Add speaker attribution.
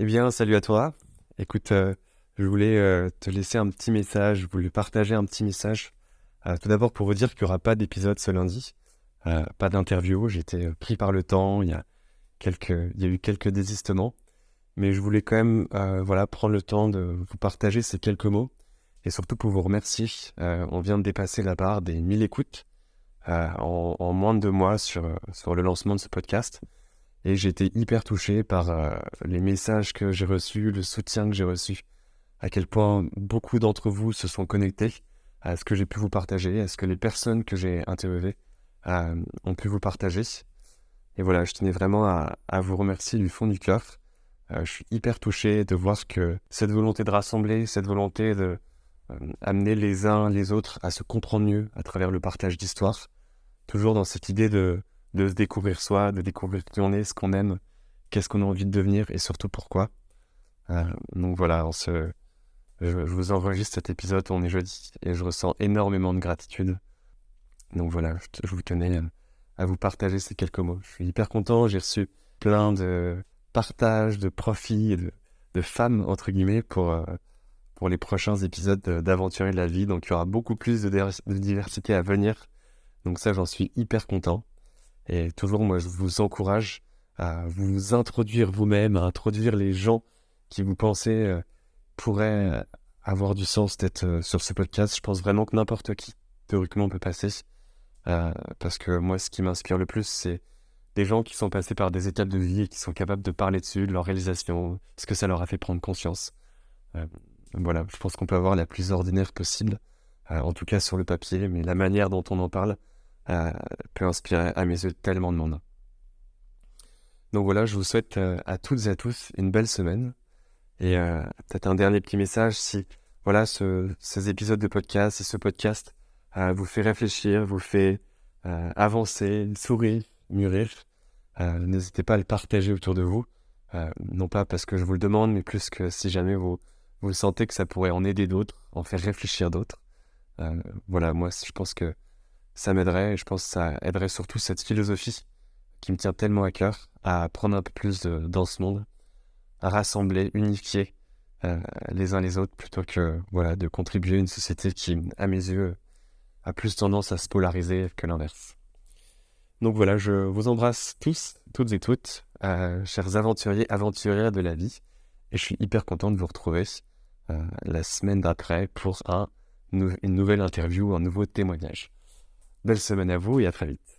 Speaker 1: Eh bien, salut à toi. Écoute, euh, je voulais euh, te laisser un petit message, je voulais partager un petit message. Euh, tout d'abord pour vous dire qu'il n'y aura pas d'épisode ce lundi, pas d'interview. J'étais pris par le temps, il y a il y a eu quelques désistements, mais je voulais quand même, voilà, prendre le temps de vous partager ces quelques mots et surtout pour vous remercier. on vient de dépasser la barre des 1000 écoutes en, moins de deux mois sur le lancement de ce podcast. Et été hyper touché par euh, les messages que j'ai reçus, le soutien que j'ai reçu, à quel point beaucoup d'entre vous se sont connectés à ce que j'ai pu vous partager, à ce que les personnes que j'ai interviewées euh, ont pu vous partager. Et voilà, je tenais vraiment à, vous remercier du fond du cœur. Euh, je suis hyper touché de voir que cette volonté de rassembler, cette volonté de amener les uns les autres à se comprendre mieux à travers le partage d'histoires, toujours dans cette idée de de se découvrir soi, de découvrir qui on est, ce qu'on aime, qu'est-ce qu'on a envie de devenir et surtout pourquoi. Euh, donc voilà, on se... je, vous enregistre cet épisode, on est jeudi et je ressens énormément de gratitude. Donc voilà, je, vous tenais à vous partager ces quelques mots. Je suis hyper content, j'ai reçu plein de partages, de profits, de, de femmes, entre guillemets, pour, euh, pour les prochains épisodes d'Aventurier de la vie. Donc il y aura beaucoup plus de diversité à venir. Donc ça, j'en suis hyper content. Et toujours, moi, je vous encourage à vous introduire vous-même, à introduire les gens qui vous pensez euh, pourraient euh, avoir du sens d'être euh, sur ce podcast. Je pense vraiment que n'importe qui, théoriquement, peut passer. parce que moi, ce qui m'inspire le plus, c'est des gens qui sont passés par des étapes de vie et qui sont capables de parler dessus, de leur réalisation, ce que ça leur a fait prendre conscience. voilà, je pense qu'on peut avoir la plus ordinaire possible, en tout cas sur le papier, mais la manière dont on en parle, euh, peut inspirer à mes yeux tellement de monde. Donc voilà, je vous souhaite euh, à toutes et à tous une belle semaine. Et euh, peut-être un dernier petit message, si voilà ces épisodes de podcast et ce podcast vous fait réfléchir, vous fait avancer, sourire, mûrir, n'hésitez pas à le partager autour de vous. non pas parce que je vous le demande, mais plus que si jamais vous, vous sentez que ça pourrait en aider d'autres, en faire réfléchir d'autres. voilà, moi je pense que ça m'aiderait et je pense que ça aiderait surtout cette philosophie qui me tient tellement à cœur à prendre un peu plus dans ce monde, à rassembler, unifier euh, les uns les autres plutôt que voilà de contribuer à une société qui, à mes yeux, a plus tendance à se polariser que l'inverse. Donc voilà, je vous embrasse tous, toutes et toutes, euh, chers aventuriers, aventurières de la vie, et je suis hyper content de vous retrouver euh, la semaine d'après pour un, une nouvelle interview, un nouveau témoignage. Belle semaine à vous et à très vite.